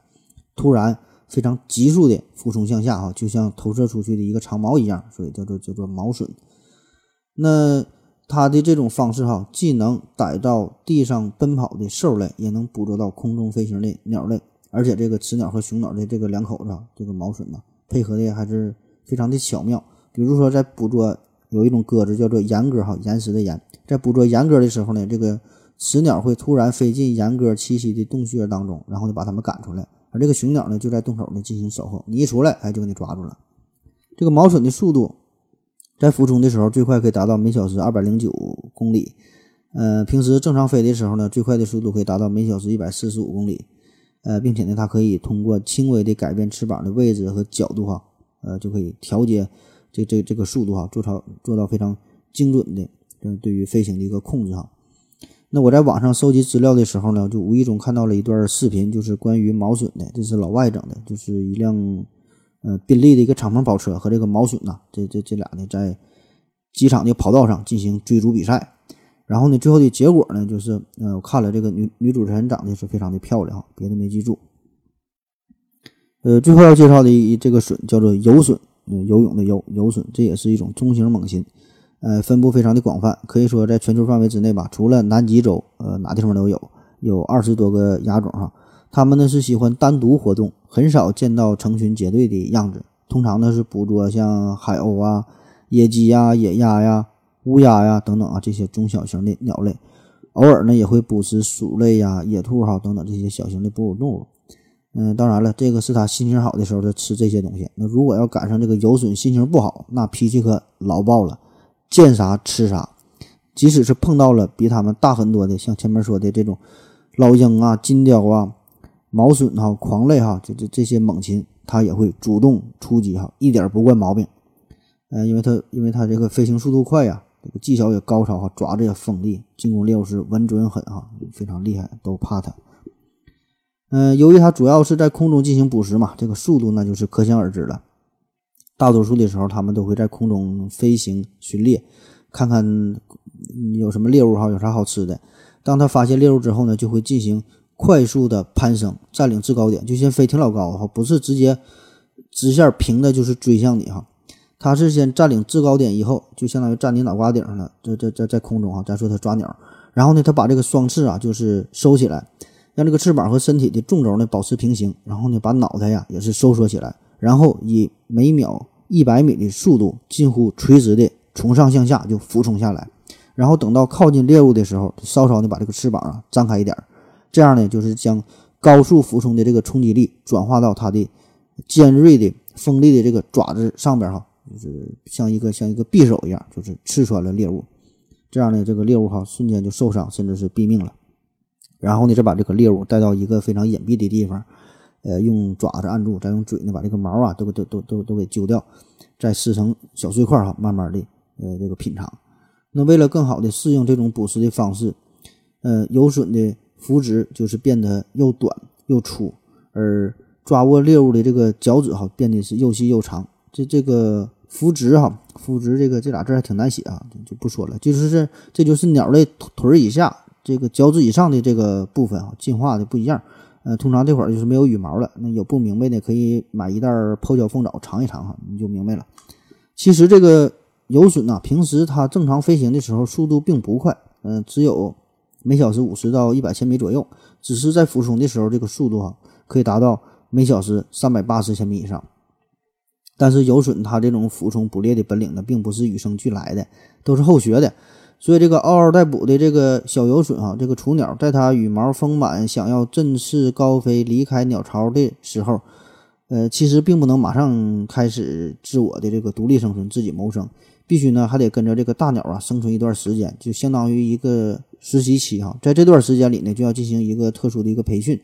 Speaker 2: 突然非常急速的俯冲向下，哈，就像投射出去的一个长矛一样，所以叫做叫做毛隼。那它的这种方式哈，既能逮到地上奔跑的兽类，也能捕捉到空中飞行的鸟类。而且这个雌鸟和雄鸟的这个两口子，这个毛隼呢，配合的还是非常的巧妙。比如说，在捕捉有一种鸽子叫做岩鸽，哈，岩石的岩，在捕捉岩鸽的时候呢，这个雌鸟会突然飞进岩鸽栖息的洞穴当中，然后就把它们赶出来，而这个雄鸟呢，就在洞口呢进行守候。你一出来，哎，就给你抓住了。这个毛隼的速度在俯冲的时候最快可以达到每小时二百零九公里，呃，平时正常飞的时候呢，最快的速度可以达到每小时一百四十五公里。呃，并且呢，它可以通过轻微的改变翅膀的位置和角度哈，呃，就可以调节这这这个速度哈，做到做到非常精准的，嗯，对于飞行的一个控制哈。那我在网上收集资料的时候呢，就无意中看到了一段视频，就是关于毛隼的，这是老外整的，就是一辆呃宾利的一个敞篷跑车和这个毛隼呐，这这这俩呢在机场的跑道上进行追逐比赛。然后呢，最后的结果呢，就是，呃，我看了这个女女主持人长得是非常的漂亮哈，别的没记住。呃，最后要介绍的一这个笋叫做油笋，嗯，游泳的游游隼，这也是一种中型猛禽，呃，分布非常的广泛，可以说在全球范围之内吧，除了南极洲，呃，哪地方都有，有二十多个亚种哈。它们呢是喜欢单独活动，很少见到成群结队的样子，通常呢是捕捉像海鸥啊、野鸡呀、野鸭呀。乌鸦呀，等等啊，这些中小型的鸟类，偶尔呢也会捕食鼠类呀、野兔哈等等这些小型的哺乳动物。嗯，当然了，这个是他心情好的时候他吃这些东西。那如果要赶上这个游隼心情不好，那脾气可老爆了，见啥吃啥，即使是碰到了比他们大很多的，像前面说的这种老鹰啊、金雕啊、毛隼哈、狂类哈，这这这些猛禽，它也会主动出击哈，一点不惯毛病。呃，因为它因为它这个飞行速度快呀，这个技巧也高超哈，爪子也锋利，进攻猎物时稳准狠哈，非常厉害，都怕它。嗯，由于它主要是在空中进行捕食嘛，这个速度那就是可想而知了。大多数的时候，它们都会在空中飞行巡猎，看看有什么猎物哈，有啥好吃的。当它发现猎物之后呢，就会进行快速的攀升，占领制高点，就先飞挺老高哈，不是直接直线平的，就是追向你哈。它是先占领制高点以后，就相当于占你脑瓜顶上了，在在在在空中哈。再说它抓鸟，然后呢，它把这个双翅啊，就是收起来。让这个翅膀和身体的纵轴呢保持平行，然后呢把脑袋呀也是收缩起来，然后以每秒一百米的速度近乎垂直的从上向下就俯冲下来，然后等到靠近猎物的时候，稍稍的把这个翅膀啊张开一点，这样呢就是将高速俯冲的这个冲击力转化到它的尖锐的锋利的这个爪子上边哈，就是像一个像一个匕首一样，就是刺穿了猎物，这样呢这个猎物哈瞬间就受伤，甚至是毙命了。然后呢，再把这个猎物带到一个非常隐蔽的地方，呃，用爪子按住，再用嘴呢把这个毛啊都都都都都给揪掉，再撕成小碎块哈，慢慢的呃这个品尝。那为了更好的适应这种捕食的方式，呃，游隼的腹肢就是变得又短又粗，而抓握猎物的这个脚趾哈变得是又细又长。这这个腹肢哈，腹肢这个这俩字还挺难写啊，就不说了。就是这这就是鸟类腿儿以下。这个脚趾以上的这个部分啊，进化的不一样。呃，通常这会儿就是没有羽毛了。那有不明白的，可以买一袋泡椒凤爪尝一尝哈，你就明白了。其实这个游隼呐，平时它正常飞行的时候速度并不快，嗯，只有每小时五十到一百千米左右。只是在俯冲的时候，这个速度啊可以达到每小时三百八十千米以上。但是游隼它这种俯冲捕猎的本领呢，并不是与生俱来的，都是后学的。所以这个嗷嗷待哺的这个小游隼啊，这个雏鸟，在它羽毛丰满、想要振翅高飞、离开鸟巢的时候，呃，其实并不能马上开始自我的这个独立生存、自己谋生，必须呢还得跟着这个大鸟啊生存一段时间，就相当于一个实习期哈。在这段时间里呢，就要进行一个特殊的一个培训，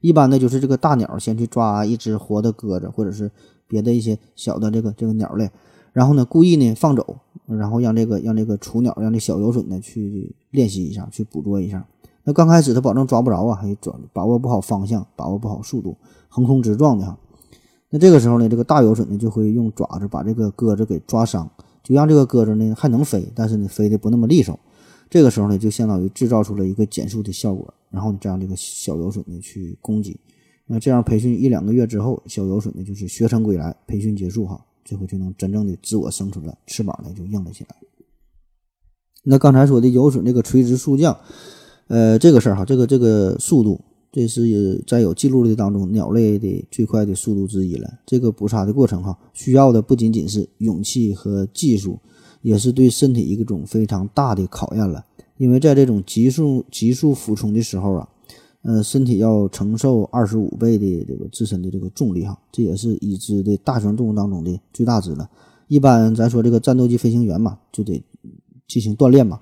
Speaker 2: 一般呢就是这个大鸟先去抓一只活的鸽子，或者是别的一些小的这个这个鸟类。然后呢，故意呢放走，然后让这个让这个雏鸟，让这小游隼呢去练习一下，去捕捉一下。那刚开始他保证抓不着啊，还抓把握不好方向，把握不好速度，横冲直撞的哈。那这个时候呢，这个大游隼呢就会用爪子把这个鸽子给抓伤，就让这个鸽子呢还能飞，但是呢飞的不那么利索。这个时候呢，就相当于制造出了一个减速的效果，然后再让这个小游隼呢去攻击。那这样培训一两个月之后，小游隼呢就是学成归来，培训结束哈。最后就能真正的自我生存了，翅膀呢就硬了起来。那刚才说的游隼这个垂直速降，呃，这个事儿哈，这个这个速度，这是在有记录的当中鸟类的最快的速度之一了。这个捕杀的过程哈，需要的不仅仅是勇气和技术，也是对身体一种非常大的考验了。因为在这种急速急速俯冲的时候啊。呃，身体要承受二十五倍的这个自身的这个重力哈，这也是已知的大型动物当中的最大值了。一般咱说这个战斗机飞行员嘛，就得进行锻炼嘛。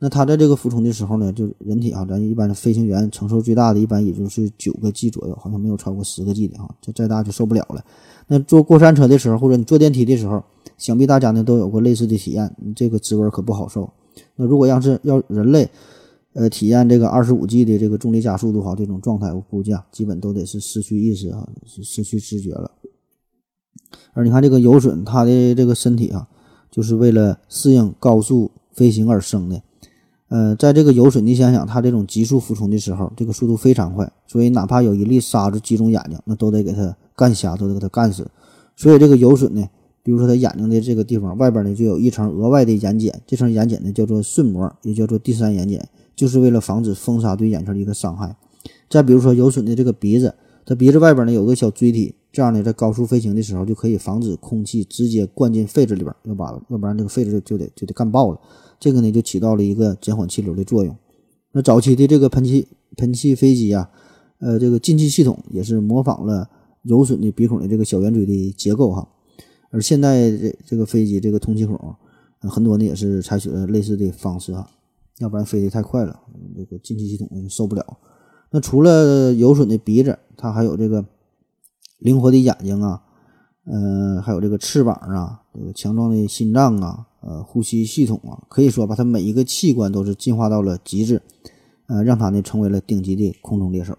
Speaker 2: 那他在这个俯冲的时候呢，就人体啊，咱一般飞行员承受最大的一般也就是九个 G 左右，好像没有超过十个 G 的哈，这再大就受不了了。那坐过山车的时候，或者你坐电梯的时候，想必大家呢都有过类似的体验，这个滋味可不好受。那如果要是要人类，呃，体验这个二十五 G 的这个重力加速度哈，这种状态我估计啊，基本都得是失去意识啊，是失去知觉了。而你看这个游隼，它的这个身体啊，就是为了适应高速飞行而生的。呃，在这个游隼，你想想，它这种急速俯冲的时候，这个速度非常快，所以哪怕有一粒沙子击中眼睛，那都得给它干瞎，都得给它干死。所以这个游隼呢，比如说它眼睛的这个地方外边呢，就有一层额外的眼睑，这层眼睑呢叫做瞬膜，也叫做第三眼睑。就是为了防止风沙对眼球的一个伤害。再比如说游隼的这个鼻子，它鼻子外边呢有个小锥体，这样呢在高速飞行的时候就可以防止空气直接灌进肺子里边，要把要不然这个肺子就得就得干爆了。这个呢就起到了一个减缓气流的作用。那早期的这个喷气喷气飞机啊，呃，这个进气系统也是模仿了游隼的鼻孔的这个小圆锥的结构哈。而现在这这个飞机这个通气孔，呃很多呢也是采取了类似的方式啊，要不然飞得太快了，这个进气系统受不了。那除了有损的鼻子，它还有这个灵活的眼睛啊，呃，还有这个翅膀啊，这个强壮的心脏啊，呃，呼吸系统啊，可以说把它每一个器官都是进化到了极致，呃，让它呢成为了顶级的空中猎手。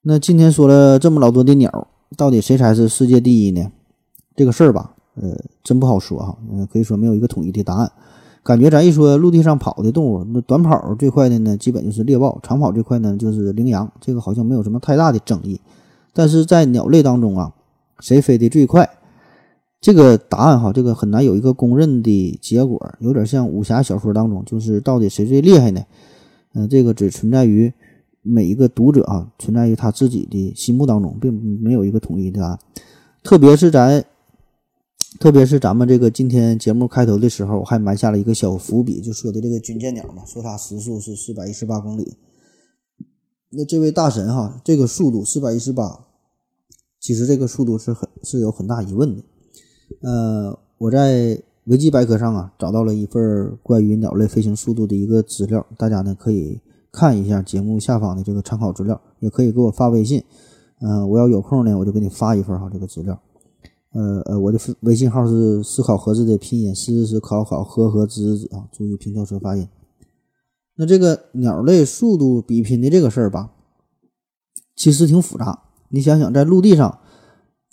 Speaker 2: 那今天说了这么老多的鸟，到底谁才是世界第一呢？这个事儿吧，呃，真不好说哈，呃，可以说没有一个统一的答案。感觉咱一说陆地上跑的动物，那短跑最快的呢，基本就是猎豹；长跑最快呢，就是羚羊。这个好像没有什么太大的争议。但是在鸟类当中啊，谁飞得最快？这个答案哈，这个很难有一个公认的结果，有点像武侠小说当中，就是到底谁最厉害呢？嗯，这个只存在于每一个读者啊，存在于他自己的心目当中，并没有一个统一的答案。特别是咱。特别是咱们这个今天节目开头的时候，我还埋下了一个小伏笔，就说的这个军舰鸟嘛，说它时速是四百一十八公里。那这位大神哈，这个速度四百一十八，其实这个速度是很是有很大疑问的。呃，我在维基百科上啊找到了一份关于鸟类飞行速度的一个资料，大家呢可以看一下节目下方的这个参考资料，也可以给我发微信。嗯，我要有空呢，我就给你发一份哈这个资料。呃呃，我的微信号是思考盒子的拼音，思思考考和和子子啊，注意平翘舌发音。那这个鸟类速度比拼的这个事儿吧，其实挺复杂。你想想，在陆地上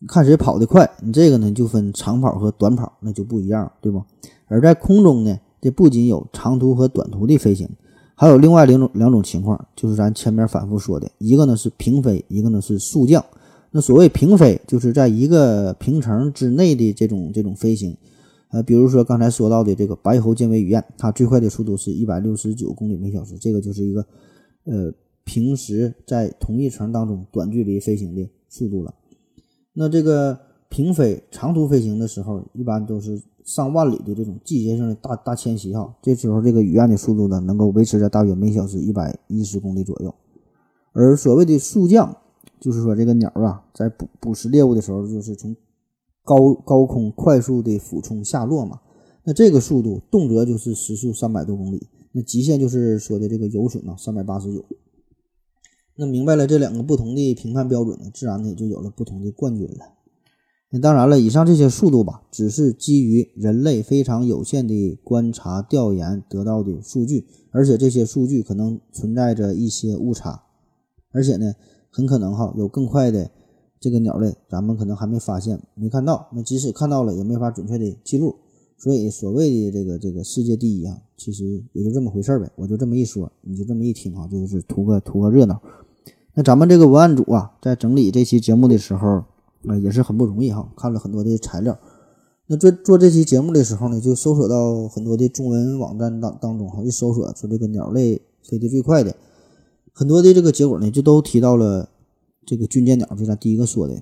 Speaker 2: 看谁跑得快，你这个呢就分长跑和短跑，那就不一样，对不？而在空中呢，这不仅有长途和短途的飞行，还有另外两种两种情况，就是咱前面反复说的，一个呢是平飞，一个呢是速降。那所谓平飞，就是在一个平层之内的这种这种飞行，呃，比如说刚才说到的这个白喉尖尾雨燕，它最快的速度是一百六十九公里每小时，这个就是一个呃平时在同一层当中短距离飞行的速度了。那这个平飞长途飞行的时候，一般都是上万里的这种季节性的大大迁徙哈，这时候这个雨燕的速度呢，能够维持在大约每小时一百一十公里左右，而所谓的速降。就是说，这个鸟啊，在捕捕食猎物的时候，就是从高高空快速的俯冲下落嘛。那这个速度，动辄就是时速三百多公里。那极限就是说的这个游隼啊，三百八十九。那明白了这两个不同的评判标准呢，自然呢也就有了不同的冠军了。那当然了，以上这些速度吧，只是基于人类非常有限的观察调研得到的数据，而且这些数据可能存在着一些误差，而且呢。很可能哈有更快的这个鸟类，咱们可能还没发现、没看到。那即使看到了，也没法准确的记录。所以所谓的这个这个世界第一啊，其实也就这么回事儿呗。我就这么一说，你就这么一听哈，就是图个图个热闹。那咱们这个文案组啊，在整理这期节目的时候啊，也是很不容易哈，看了很多的材料。那做做这期节目的时候呢，就搜索到很多的中文网站当当中哈，一搜索说这个鸟类飞得最快的。很多的这个结果呢，就都提到了这个军舰鸟，就咱第一个说的。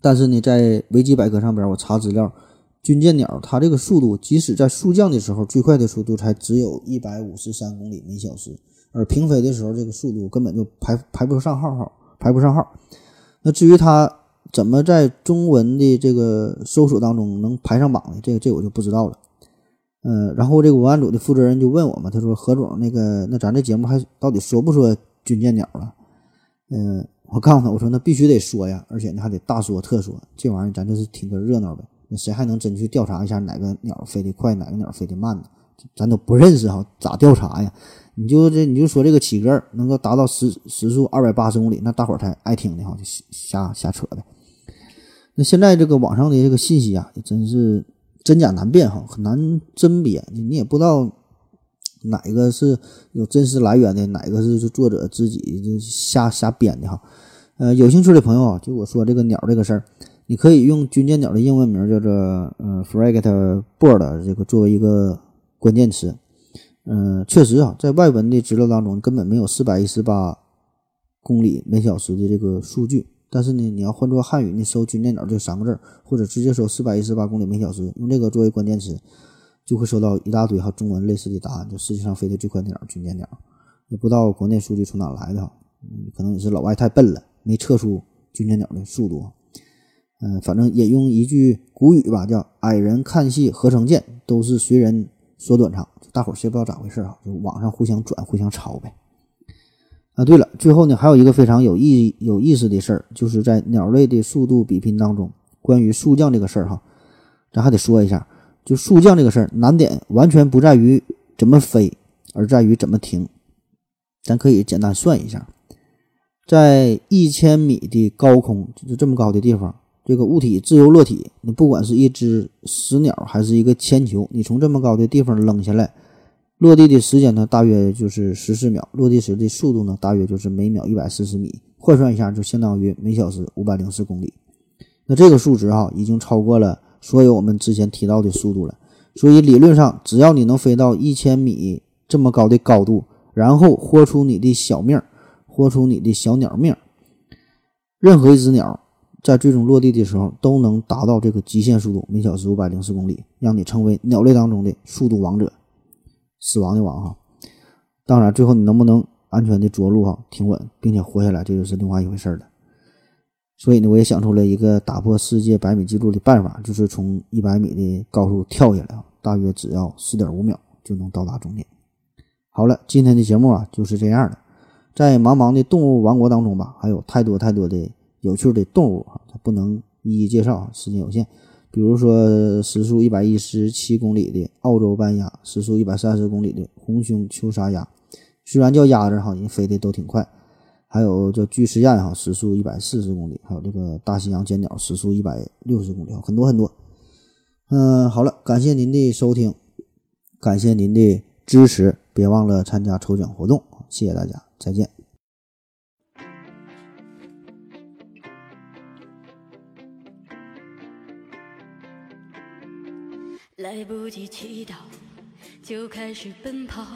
Speaker 2: 但是呢，在维基百科上边，我查资料，军舰鸟它这个速度，即使在速降的时候，最快的速度才只有一百五十三公里每小时，而平飞的时候，这个速度根本就排排不上号号，排不上号。那至于它怎么在中文的这个搜索当中能排上榜呢？这个这我就不知道了。嗯，然后这个文案组的负责人就问我嘛，他说：“何总，那个，那咱这节目还到底说不说军舰鸟了？”嗯，我告诉他，我说那必须得说呀，而且呢还得大说特说，这玩意儿咱就是听个热闹呗。那谁还能真去调查一下哪个鸟飞得快，哪个鸟飞得慢呢？咱都不认识哈，咋调查呀？你就这，你就说这个企鹅能够达到时时速二百八十公里，那大伙儿才爱听的哈，就瞎瞎扯的。那现在这个网上的这个信息啊，也真是。真假难辨哈，很难甄别，你也不知道哪个是有真实来源的，哪个是作者自己就瞎瞎编的哈。呃，有兴趣的朋友啊，就我说这个鸟这个事儿，你可以用军舰鸟的英文名叫做呃 frigate bird 这个作为一个关键词。嗯，确实啊，在外文的资料当中根本没有四百一十八公里每小时的这个数据。但是呢，你要换做汉语，你搜“军舰鸟”这三个字，或者直接搜“四百一十八公里每小时”，用这个作为关键词，就会收到一大堆哈中文类似的答案。就世界上飞得最快的鸟，军舰鸟。也不知道国内数据从哪来的哈，嗯可能也是老外太笨了，没测出军舰鸟的速度。嗯，反正引用一句古语吧，叫“矮人看戏何成见，都是随人说短长”。大伙儿谁不知道咋回事啊？就网上互相转、互相抄呗。啊，对了，最后呢，还有一个非常有意有意思的事儿，就是在鸟类的速度比拼当中，关于速降这个事儿哈，咱还得说一下，就速降这个事儿，难点完全不在于怎么飞，而在于怎么停。咱可以简单算一下，在一千米的高空，就这么高的地方。这个物体自由落体，你不管是一只死鸟还是一个铅球，你从这么高的地方扔下来，落地的时间呢，大约就是十四秒，落地时的速度呢，大约就是每秒一百四十米，换算一下就相当于每小时五百零四公里。那这个数值哈，已经超过了所有我们之前提到的速度了。所以理论上，只要你能飞到一千米这么高的高度，然后豁出你的小命，豁出你的小鸟命，任何一只鸟。在最终落地的时候，都能达到这个极限速度，每小时五百零四公里，让你成为鸟类当中的速度王者，死亡的王哈。当然，最后你能不能安全的着陆哈，停稳，并且活下来，这就是另外一回事了。所以呢，我也想出了一个打破世界百米记录的办法，就是从一百米的高处跳下来，大约只要四点五秒就能到达终点。好了，今天的节目啊就是这样的，在茫茫的动物王国当中吧，还有太多太多的。有趣的动物啊，它不能一一介绍，时间有限。比如说时速一百一十七公里的澳洲斑鸭，时速一百三十公里的红胸秋沙鸭，虽然叫鸭子哈，人飞的都挺快。还有叫巨石燕哈，时速一百四十公里。还有这个大西洋尖鸟，时速一百六十公里，很多很多。嗯，好了，感谢您的收听，感谢您的支持，别忘了参加抽奖活动，谢谢大家，再见。
Speaker 5: 来不及祈祷，就开始奔跑，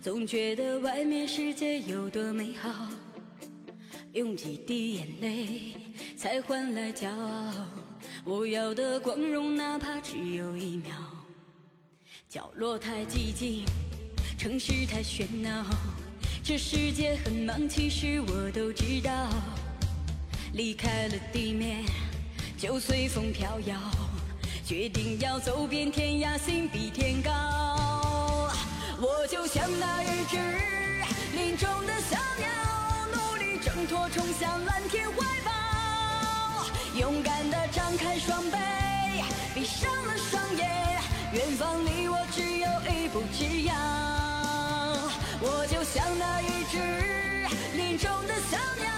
Speaker 5: 总觉得外面世界有多美好。用几滴眼泪才换来骄傲，我要的光荣哪怕只有一秒。角落太寂静，城市太喧闹，这世界很忙，其实我都知道。离开了地面，就随风飘摇。决定要走遍天涯，心比天高。我就像那一只林中的小鸟，努力挣脱，冲向蓝天怀抱。勇敢地张开双臂，闭上了双眼，远方离我只有一步之遥。我就像那一只林中的小鸟，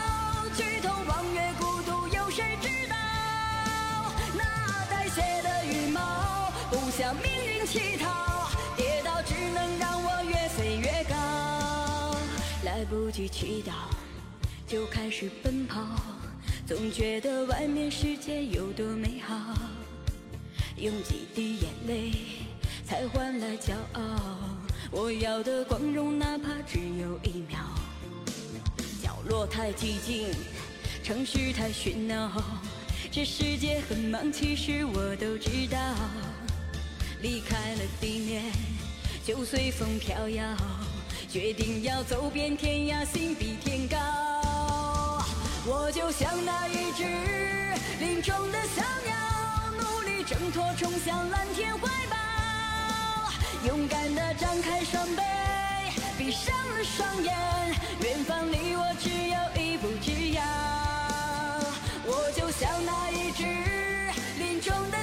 Speaker 5: 举头望月，孤独有谁知道？那带血的。不向命运乞讨，跌倒只能让我越飞越高。来不及祈祷，就开始奔跑，总觉得外面世界有多美好。用几滴眼泪才换来骄傲，我要的光荣哪怕只有一秒。角落太寂静，城市太喧闹，这世界很忙，其实我都知道。离开了地面，就随风飘摇。决定要走遍天涯，心比天高。我就像那一只林中的小鸟，努力挣脱，冲向蓝天怀抱。勇敢地张开双臂，闭上了双眼，远方离我只有一步之遥。我就像那一只林中的